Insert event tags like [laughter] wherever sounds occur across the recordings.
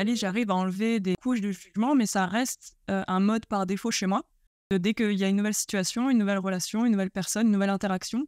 l'analyse, j'arrive à enlever des couches de jugement, mais ça reste euh, un mode par défaut chez moi. Dès qu'il y a une nouvelle situation, une nouvelle relation, une nouvelle personne, une nouvelle interaction,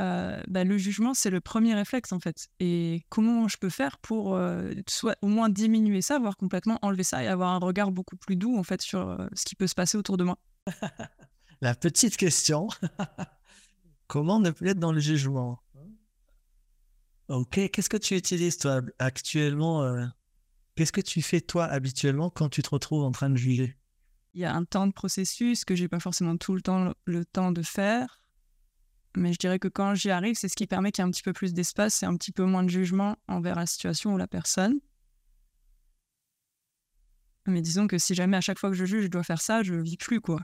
euh, bah, le jugement, c'est le premier réflexe en fait. Et comment je peux faire pour euh, soit au moins diminuer ça, voire complètement enlever ça et avoir un regard beaucoup plus doux en fait sur ce qui peut se passer autour de moi? [laughs] La petite question. [laughs] comment ne plus être dans le jugement? Ok, qu'est-ce que tu utilises toi actuellement euh, Qu'est-ce que tu fais toi habituellement quand tu te retrouves en train de juger? Il y a un temps de processus que j'ai pas forcément tout le temps le temps de faire, mais je dirais que quand j'y arrive, c'est ce qui permet qu'il y ait un petit peu plus d'espace et un petit peu moins de jugement envers la situation ou la personne. Mais disons que si jamais à chaque fois que je juge, je dois faire ça, je vis plus quoi.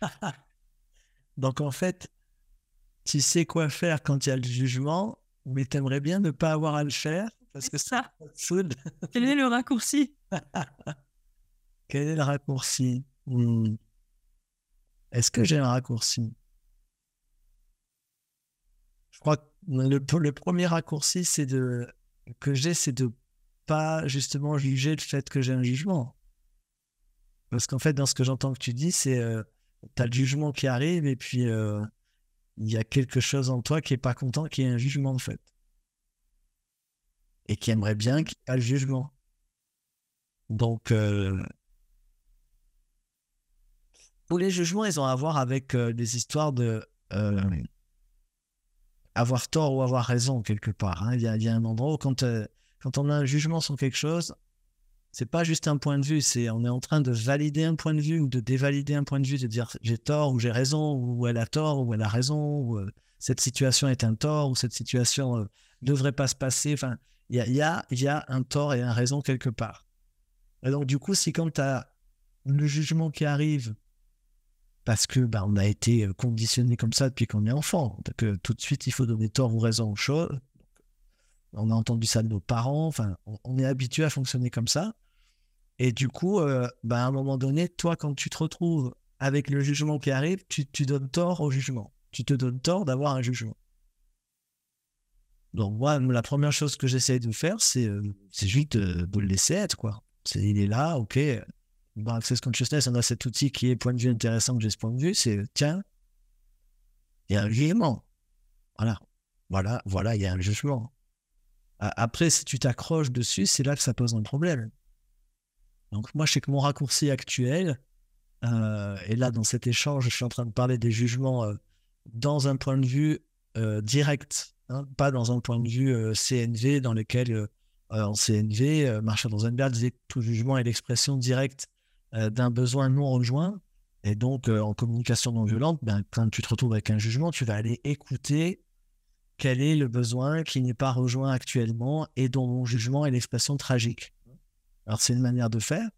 [laughs] Donc en fait, tu sais quoi faire quand il y a le jugement mais t'aimerais bien ne pas avoir à le faire parce que ça. [laughs] Quel est le raccourci? Quel est le raccourci? Hmm. Est-ce que j'ai un raccourci? Je crois que le, le premier raccourci c'est de que j'ai, c'est de pas justement juger le fait que j'ai un jugement. Parce qu'en fait, dans ce que j'entends que tu dis, c'est euh, tu as le jugement qui arrive et puis euh, il y a quelque chose en toi qui est pas content, qui est un jugement en fait. Et qui aimerait bien qu'il n'y ait le jugement. Donc, euh, les jugements, ils ont à voir avec euh, des histoires de euh, avoir tort ou avoir raison quelque part. Hein. Il, y a, un endroit où quand, quand on a un jugement sur quelque chose, c'est pas juste un point de vue, c'est on est en train de valider un point de vue ou de dévalider un point de vue, de dire j'ai tort ou j'ai raison, ou elle a tort ou elle a raison, ou euh, cette situation est un tort, ou cette situation ne euh, devrait pas se passer. Il y a, un tort et un raison quelque part. Et donc, du coup, si quand tu as le jugement qui arrive, parce que bah, on a été euh, conditionné comme ça depuis qu'on est enfant, que tout de suite il faut donner tort ou raison aux choses. On a entendu ça de nos parents, enfin, on est habitué à fonctionner comme ça. Et du coup, euh, bah, à un moment donné, toi, quand tu te retrouves avec le jugement qui arrive, tu, tu donnes tort au jugement. Tu te donnes tort d'avoir un jugement. Donc moi, la première chose que j'essaie de faire, c'est euh, juste de, le laisser être. quoi. il est là, ok. Dans Access Consciousness, on a cet outil qui est point de vue intéressant que j'ai ce point de vue, c'est tiens, il y a un jugement. Voilà, voilà, voilà, il y a un jugement. Après, si tu t'accroches dessus, c'est là que ça pose un problème. Donc moi, je sais que mon raccourci actuel, euh, et là, dans cet échange, je suis en train de parler des jugements euh, dans un point de vue euh, direct, hein, pas dans un point de vue CNV dans lequel, en CNV, Marshall Rosenberg disait que tout jugement est l'expression directe d'un besoin non rejoint. Et donc, en communication non violente, ben, quand tu te retrouves avec un jugement, tu vas aller écouter quel est le besoin qui n'est pas rejoint actuellement et dont mon jugement est l'expression tragique. Alors, c'est une manière de faire.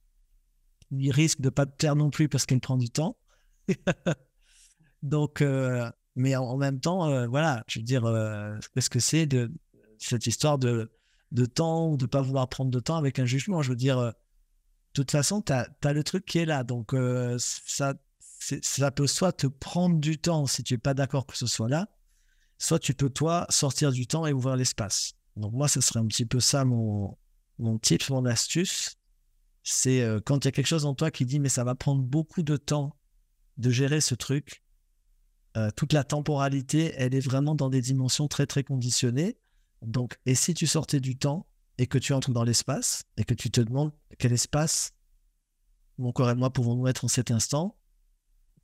Il risque de ne pas te taire non plus parce qu'il prend du temps. [laughs] Donc, euh, mais en, même temps, euh, voilà, je veux dire, euh, qu'est-ce que c'est de cette histoire de, de temps ou de ne pas vouloir prendre de temps avec un jugement? Je veux dire, de toute façon, tu as, le truc qui est là. Donc, ça, ça peut soit te prendre du temps si tu n'es pas d'accord que ce soit là, soit tu peux, toi, sortir du temps et ouvrir l'espace. Donc, moi, ce serait un petit peu ça mon, mon tip, mon astuce, c'est euh, quand il y a quelque chose en toi qui dit mais ça va prendre beaucoup de temps de gérer ce truc. Euh, toute la temporalité, elle est vraiment dans des dimensions très très conditionnées. Donc, et si tu sortais du temps et que tu entres dans l'espace et que tu te demandes quel espace mon corps et moi pouvons-nous être en cet instant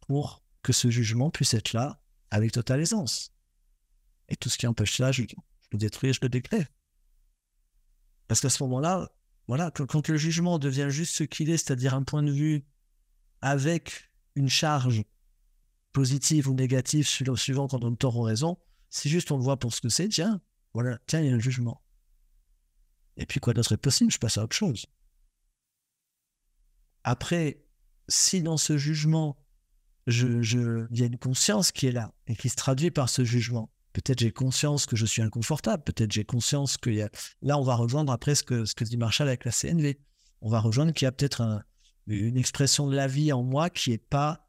pour que ce jugement puisse être là avec totale aisance. Et tout ce qui empêche ça, je, le détruis, je le décrète. Parce qu'à ce moment-là, voilà, quand, le jugement devient juste ce qu'il est, c'est-à-dire un point de vue avec une charge positive ou négative suivant quand on tort ou raison, si juste on le voit pour ce que c'est, tiens, voilà, tiens, il y a un jugement. Et puis quoi d'autre est possible? Je passe à autre chose. Après, si dans ce jugement, je, je, il y a une conscience qui est là et qui se traduit par ce jugement, Peut-être j'ai conscience que je suis inconfortable. Peut-être j'ai conscience qu'il y a. Là, on va rejoindre après ce que, ce que dit Marshall avec la CNV. On va rejoindre qu'il y a peut-être une expression de la vie en moi qui n'est pas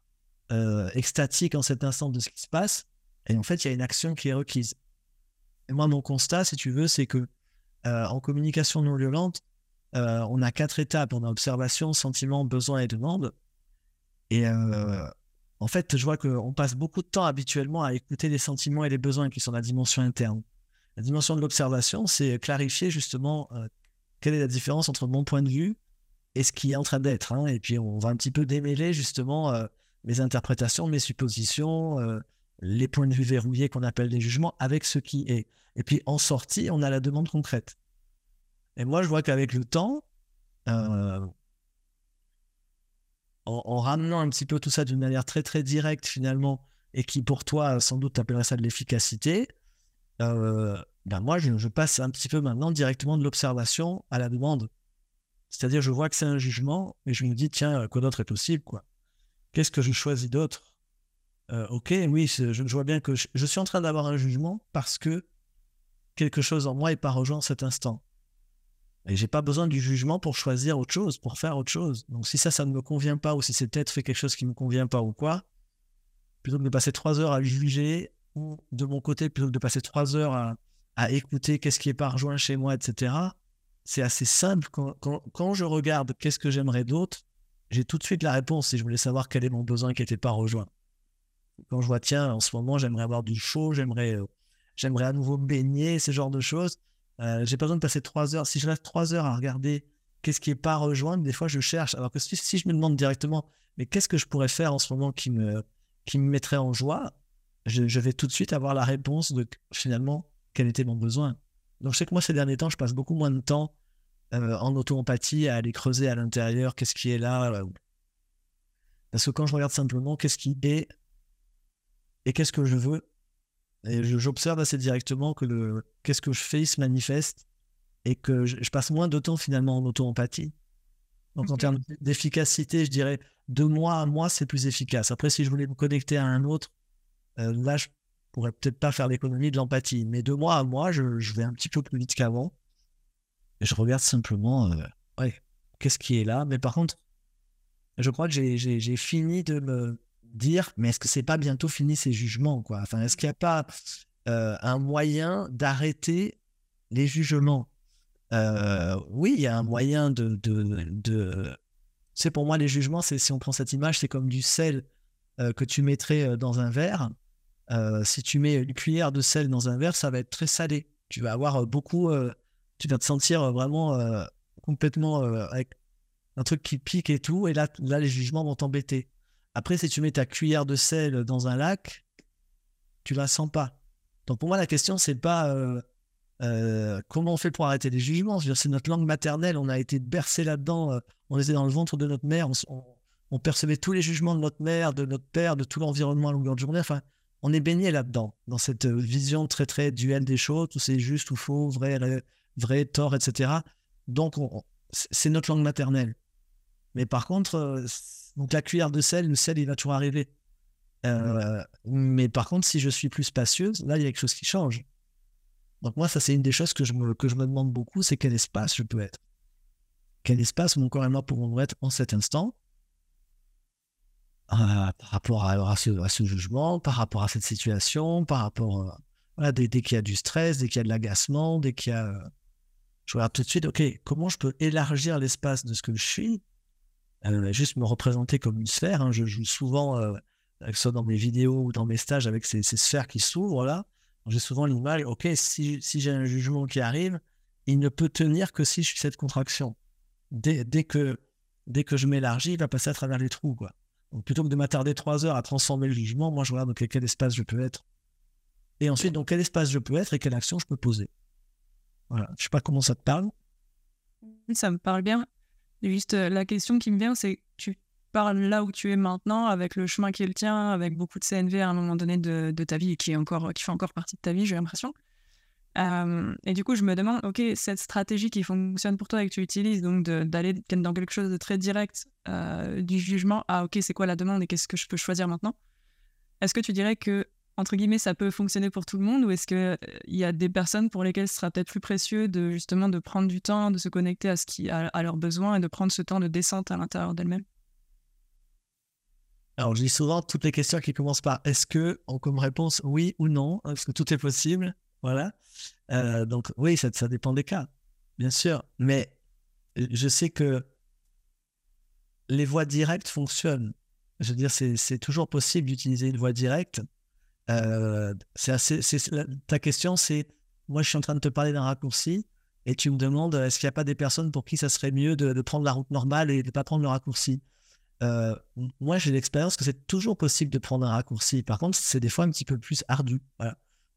euh, extatique en cet instant de ce qui se passe. Et en fait, il y a une action qui est requise. Et moi, mon constat, si tu veux, c'est que euh, en communication non violente, euh, on a quatre étapes. On a observation, sentiment, besoin et demande. Et en fait, je vois qu'on passe beaucoup de temps habituellement à écouter les sentiments et les besoins qui sont la dimension interne. La dimension de l'observation, c'est clarifier justement quelle est la différence entre mon point de vue et ce qui est en train d'être. Hein. Et puis, on va un petit peu démêler justement mes interprétations, mes suppositions, les points de vue verrouillés qu'on appelle les jugements avec ce qui est. Et puis, en sortie, on a la demande concrète. Et moi, je vois qu'avec le temps, euh, en, ramenant un petit peu tout ça d'une manière très très directe finalement, et qui pour toi, sans doute, appellerait ça de l'efficacité, euh, ben moi, je, passe un petit peu maintenant directement de l'observation à la demande. C'est-à-dire, je vois que c'est un jugement, et je me dis, tiens, quoi d'autre est possible, quoi Qu'est-ce que je choisis d'autre? Euh, Ok, oui, je, vois bien que je, suis en train d'avoir un jugement parce que quelque chose en moi n'est pas rejoint cet instant. Et j'ai pas besoin du jugement pour choisir autre chose, pour faire autre chose. Donc si ça, ça ne me convient pas, ou si c'est peut-être fait quelque chose qui ne me convient pas ou quoi, plutôt que de passer trois heures à juger, de mon côté, plutôt que de passer trois heures à, écouter qu'est-ce qui est pas rejoint chez moi, etc., c'est assez simple. Quand je regarde qu'est-ce que j'aimerais d'autre, j'ai tout de suite la réponse si je voulais savoir quel est mon besoin qui n'était pas rejoint. Quand je vois, tiens, en ce moment, j'aimerais avoir du chaud, j'aimerais, euh, à nouveau baigner, ce genre de choses, euh, j'ai pas besoin de passer trois heures. Si je reste trois heures à regarder qu'est-ce qui est pas rejoint, des fois je cherche. Alors que si, je me demande directement, mais qu'est-ce que je pourrais faire en ce moment qui me, qui me mettrait en joie, je, vais tout de suite avoir la réponse de finalement quel était mon besoin. Donc je sais que moi ces derniers temps, je passe beaucoup moins de temps euh, en auto-empathie à aller creuser à l'intérieur qu'est-ce qui est là. Euh, parce que quand je regarde simplement qu'est-ce qui est et qu'est-ce que je veux, et j'observe assez directement que le qu'est-ce que je fais se manifeste et que je, passe moins de temps finalement en auto-empathie. Donc en termes d'efficacité, je dirais de moi à moi, c'est plus efficace. Après, si je voulais me connecter à un autre, euh, là, je pourrais peut-être pas faire l'économie de l'empathie. Mais de moi à moi, je, vais un petit peu plus vite qu'avant. Je regarde simplement, euh, ouais, qu'est-ce qui est là. Mais par contre, je crois que j'ai fini de me dire, mais est-ce que c'est pas bientôt fini ces jugements quoi? Est-ce qu'il n'y a pas euh, un moyen d'arrêter les jugements? Euh, Oui, il y a un moyen de, de, de... C'est pour moi les jugements, si on prend cette image, c'est comme du sel euh, que tu mettrais dans un verre. si tu mets une cuillère de sel dans un verre, ça va être très salé. Tu vas avoir beaucoup, tu vas te sentir vraiment complètement avec un truc qui pique et tout, et là, là les jugements vont t'embêter. Après, si tu mets ta cuillère de sel dans un lac, tu la sens pas. Donc pour moi, la question, c'est pas euh, euh, comment on fait pour arrêter les jugements? C'est notre langue maternelle, on a été bercé là-dedans, euh, on était dans le ventre de notre mère, on, percevait tous les jugements de notre mère, de notre père, de tout l'environnement à longueur de journée. Enfin, on est baigné là-dedans, dans cette vision très très duelle des choses, tout c'est juste ou faux, vrai, vrai, tort, etc. Donc c'est notre langue maternelle. Mais par contre, donc la cuillère de sel, le sel, il va toujours arriver. Euh, mais par contre, si je suis plus spacieuse, là, il y a quelque chose qui change. Donc moi, ça, c'est une des choses que je me, que je me demande beaucoup, c'est quel espace je peux être. Quel espace mon corps et moi pourront être en cet instant euh, par rapport à, ce, jugement, par rapport à cette situation, par rapport... voilà, dès, dès qu'il y a du stress, dès qu'il y a de l'agacement, dès qu'il y a... Je regarde tout de suite, OK, comment je peux élargir l'espace de ce que je suis? Juste me représenter comme une sphère. Hein. Je joue souvent, euh, que soit dans mes vidéos ou dans mes stages, avec ces, sphères qui s'ouvrent là. J'ai souvent l'image, ok, si, j'ai un jugement qui arrive, il ne peut tenir que si je suis cette contraction. Dès, que, dès que je m'élargis, il va passer à travers les trous. Quoi. Donc plutôt que de m'attarder trois heures à transformer le jugement, moi je regarde dans quel espace je peux être. Et ensuite, dans quel espace je peux être et quelle action je peux poser. Voilà. Je sais pas comment ça te parle. Ça me parle bien. Juste euh, la question qui me vient, c'est tu parles là où tu es maintenant, avec le chemin qui est le tien, avec beaucoup de CNV à un moment donné de, ta vie qui, est encore, qui fait encore partie de ta vie, j'ai l'impression. Euh, et du coup, je me demande, ok, cette stratégie qui fonctionne pour toi et que tu utilises, donc d'aller dans quelque chose de très direct euh, du jugement, ah ok, c'est quoi la demande et qu'est-ce que je peux choisir maintenant? Est-ce que tu dirais que entre guillemets, ça peut fonctionner pour tout le monde ou est-ce qu'il euh, y a des personnes pour lesquelles ce sera peut-être plus précieux de justement de prendre du temps, de se connecter à, ce qui, à, leurs besoins et de prendre ce temps de descente à l'intérieur d'elles-mêmes? Alors, je dis souvent toutes les questions qui commencent par est-ce que ont comme réponse oui ou non, hein, parce que tout est possible. Voilà. Euh, donc, oui, ça, ça dépend des cas, bien sûr. Mais je sais que les voies directes fonctionnent. Je veux dire, c'est toujours possible d'utiliser une voie directe. Euh, ta question, c'est moi, je suis en train de te parler d'un raccourci et tu me demandes est-ce qu'il n'y a pas des personnes pour qui ça serait mieux de, prendre la route normale et de ne pas prendre le raccourci? Euh, Moi, j'ai l'expérience que c'est toujours possible de prendre un raccourci. Par contre, c'est des fois un petit peu plus ardu.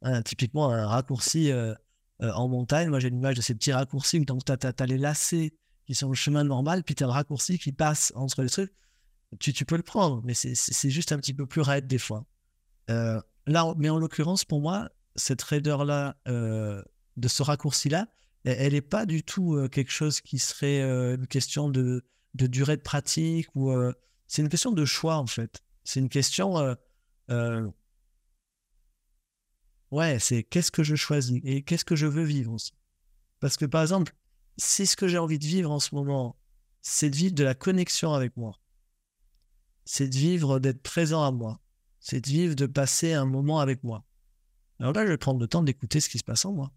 Hein, typiquement, un raccourci euh, en montagne, moi j'ai l'image de ces petits raccourcis où tu as, les lacets qui sont le chemin normal, puis tu as le raccourci qui passe entre les trucs. Tu, tu peux le prendre, mais c'est juste un petit peu plus raide des fois. Là, mais en l'occurrence, pour moi, cette raideur-là, euh, de ce raccourci-là, elle n'est pas du tout euh, quelque chose qui serait une question de, de, durée de pratique ou c'est une question de choix en fait. C'est une question, ouais, c'est qu'est-ce que je choisis et qu'est-ce que je veux vivre aussi. Parce que par exemple, si ce que j'ai envie de vivre en ce moment, c'est de vivre de la connexion avec moi, c'est de vivre d'être présent à moi, c'est de vivre, de passer un moment avec moi. Alors là, je vais prendre le temps d'écouter ce qui se passe en moi.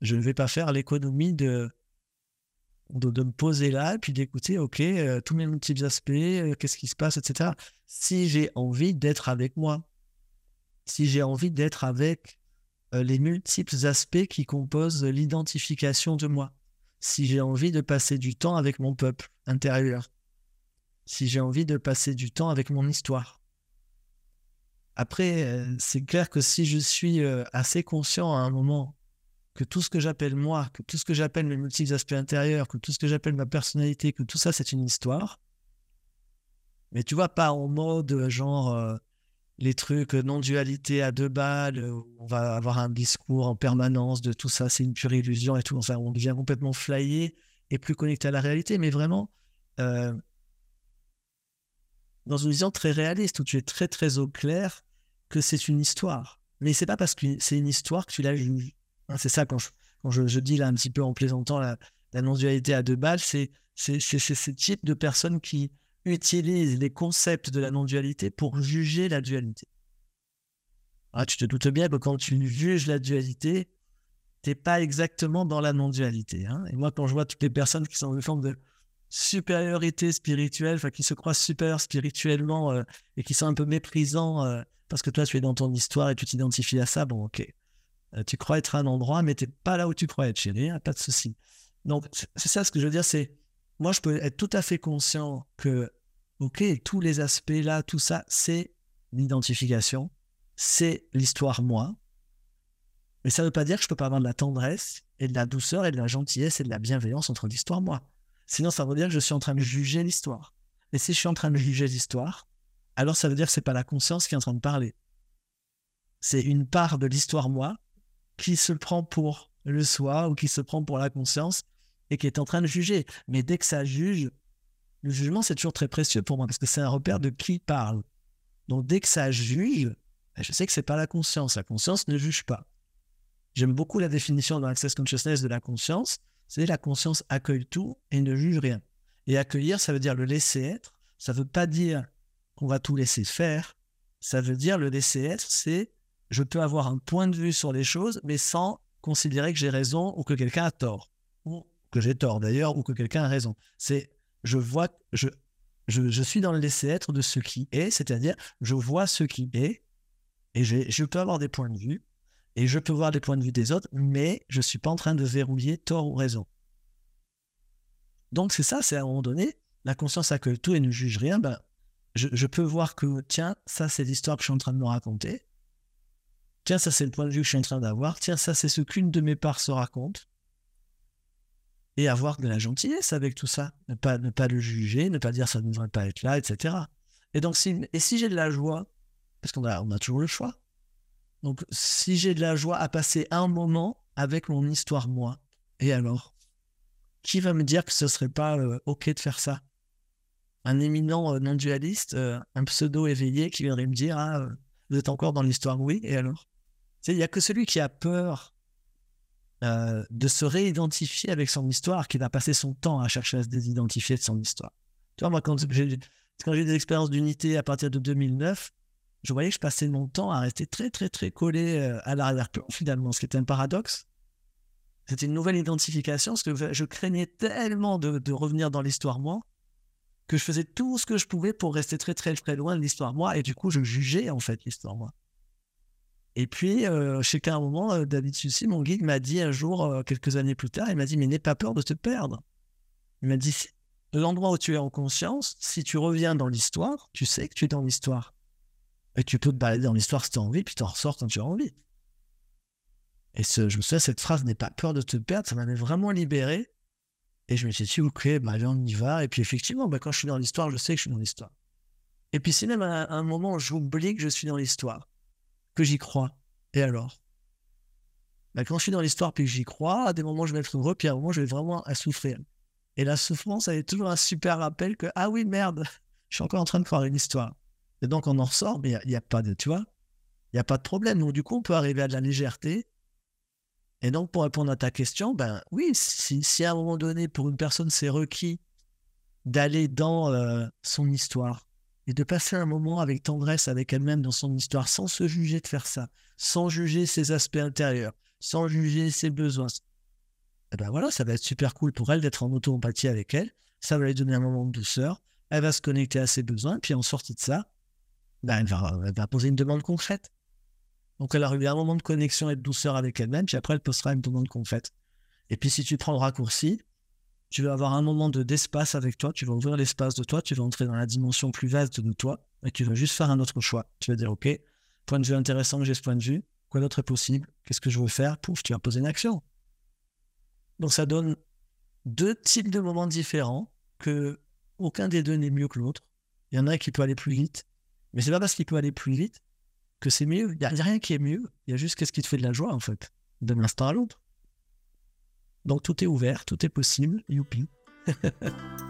Je ne vais pas faire l'économie de, de, me poser là et puis d'écouter, OK, euh, tous mes multiples aspects, euh, qu'est-ce qui se passe, etc. Si j'ai envie d'être avec moi, si j'ai envie d'être avec euh, les multiples aspects qui composent l'identification de moi, si j'ai envie de passer du temps avec mon peuple intérieur, si j'ai envie de passer du temps avec mon histoire, après, euh, c'est clair que si je suis euh, assez conscient à un moment que tout ce que j'appelle moi, que tout ce que j'appelle mes multiples aspects intérieurs, que tout ce que j'appelle ma personnalité, que tout ça c'est une histoire, mais tu vois, pas en mode euh, genre les trucs non-dualité à deux balles, on va avoir un discours en permanence de tout ça, c'est une pure illusion et tout. On devient complètement flyé et plus connecté à la réalité, mais vraiment dans une vision très réaliste où tu es très très au clair que c'est une histoire. Mais c'est pas parce que c'est une histoire que tu la juges. C'est ça quand, je, quand je, dis là un petit peu en plaisantant la, non-dualité à deux balles, c'est ce type de personnes qui utilisent les concepts de la non-dualité pour juger la dualité. Ah, tu te doutes bien que quand tu juges la dualité, t'es pas exactement dans la non-dualité. Hein. Et moi, quand je vois toutes les personnes qui sont en forme de supériorité spirituelle, enfin qui se croient supérieurs spirituellement euh, et qui sont un peu méprisants euh, parce que toi, tu es dans ton histoire et tu t'identifies à ça, bon, ok. Euh, tu crois être à un endroit, mais tu n'es pas là où tu crois être, chérie, hein, pas de souci. Donc, c'est ça ce que je veux dire, c'est, moi, je peux être tout à fait conscient que, ok, tous les aspects là, tout ça, c'est l'identification, c'est l'histoire moi, mais ça ne veut pas dire que je peux pas avoir de la tendresse et de la douceur et de la gentillesse et de la bienveillance entre l'histoire moi. Sinon, ça veut dire que je suis en train de juger l'histoire. Et si je suis en train de juger l'histoire, alors ça veut dire que c'est pas la conscience qui est en train de parler. C'est une part de l'histoire moi qui se prend pour le soi ou qui se prend pour la conscience et qui est en train de juger. Mais dès que ça juge, le jugement c'est toujours très précieux pour moi parce que c'est un repère de qui parle. Donc dès que ça juge, ben, je sais que c'est pas la conscience. La conscience ne juge pas. J'aime beaucoup la définition dans Access Consciousness de la conscience. C'est la conscience accueille tout et ne juge rien. Et accueillir, ça veut dire le laisser être. Ça veut pas dire qu'on va tout laisser faire. Ça veut dire le être, c'est je peux avoir un point de vue sur les choses, mais sans considérer que j'ai raison ou que quelqu'un a tort. Ou que j'ai tort d'ailleurs, ou que quelqu'un a raison. C'est je vois, je, je, suis dans le laisser être de ce qui est, c'est-à-dire je vois ce qui est, et je peux avoir des points de vue, et je peux voir les points de vue des autres, mais je ne suis pas en train de verrouiller tort ou raison. Donc c'est ça, c'est à un moment donné, la conscience accueille tout et ne juge rien, ben, je, peux voir que, tiens, ça c'est l'histoire que je suis en train de me raconter. Tiens, ça c'est le point de vue que je suis en train d'avoir. Tiens, ça c'est ce qu'une de mes parts se raconte. Et avoir de la gentillesse avec tout ça. Ne pas, ne pas le juger, ne pas dire ça ne devrait pas être là, etc. Et donc, si, et si j'ai de la joie, parce qu'on a, on a toujours le choix. Donc, si j'ai de la joie à passer un moment avec mon histoire, moi, et alors Qui va me dire que ce serait pas euh, OK de faire ça? Un éminent euh, non-dualiste, euh, un pseudo éveillé qui viendrait me dire ah, euh, Vous êtes encore dans l'histoire Oui, et alors? Il n'y a que celui qui a peur de se réidentifier avec son histoire qui va passer son temps à chercher à se désidentifier de son histoire. Tu vois, moi, quand j'ai, eu des expériences d'unité à partir de 2009, je voyais que je passais mon temps à rester très, très, très collé à l'arrière-plan, finalement, ce qui était un paradoxe. C'était une nouvelle identification parce que je craignais tellement de, revenir dans l'histoire moi que je faisais tout ce que je pouvais pour rester très très très loin de l'histoire moi et du coup je jugeais en fait l'histoire moi. Et puis, euh, qu'à un moment, euh, David Sussi, mon guide, m'a dit un jour, euh, quelques années plus tard, il m'a dit, mais n'aie pas peur de te perdre. Il m'a dit, l'endroit où tu es en conscience, si tu reviens dans l'histoire, tu sais que tu es dans l'histoire. Et tu peux te balader dans l'histoire si tu as envie, puis tu en ressors quand tu as envie. Et je me souviens, cette phrase, n'aie pas peur de te perdre, ça m'avait vraiment libéré. Et je me suis dit, ok, bah, on y va. Et puis effectivement, bah, quand je suis dans l'histoire, je sais que je suis dans l'histoire. Et puis si même un moment, j'oublie que je suis dans l'histoire, que j'y crois. Et alors? Bah, Quand je suis dans l'histoire puis que j'y crois, à des moments je vais être heureux, puis à un moment je vais vraiment souffrir. Et la souffrance, elle est toujours un super rappel que ah oui, merde, je suis encore en train de croire une histoire. Et donc on en ressort, mais il n'y a, pas de, tu vois, il n'y a pas de problème. Donc du coup, on peut arriver à de la légèreté. Et donc pour répondre à ta question, ben oui, si, à un moment donné, pour une personne, c'est requis d'aller dans euh, son histoire, et de passer un moment avec tendresse avec elle-même dans son histoire, sans se juger de faire ça, sans juger ses aspects intérieurs, sans juger ses besoins. Eh ben voilà, ça va être super cool pour elle d'être en auto-empathie avec elle. Ça va lui donner un moment de douceur. Elle va se connecter à ses besoins. Puis en sortie de ça, ben elle, va, poser une demande concrète. Donc elle a eu un moment de connexion et de douceur avec elle-même. Puis après, elle posera une demande concrète. Et puis si tu prends le raccourci, tu vas avoir un moment de d'espace avec toi, tu vas ouvrir l'espace de toi, tu vas entrer dans la dimension plus vaste de toi, et tu vas juste faire un autre choix. Tu vas dire, OK, point de vue intéressant, j'ai ce point de vue, quoi d'autre est possible, qu'est-ce que je veux faire, pouf, tu vas poser une action. Donc ça donne deux types de moments différents, que aucun des deux n'est mieux que l'autre. Il y en a qui peut aller plus vite, mais c'est pas parce qu'il peut aller plus vite que c'est mieux. Il n'y a rien qui est mieux, il y a juste qu'est-ce qui te fait de la joie, en fait, d'un instant à l'autre. Donc tout est ouvert, tout est possible. Youpi. [laughs]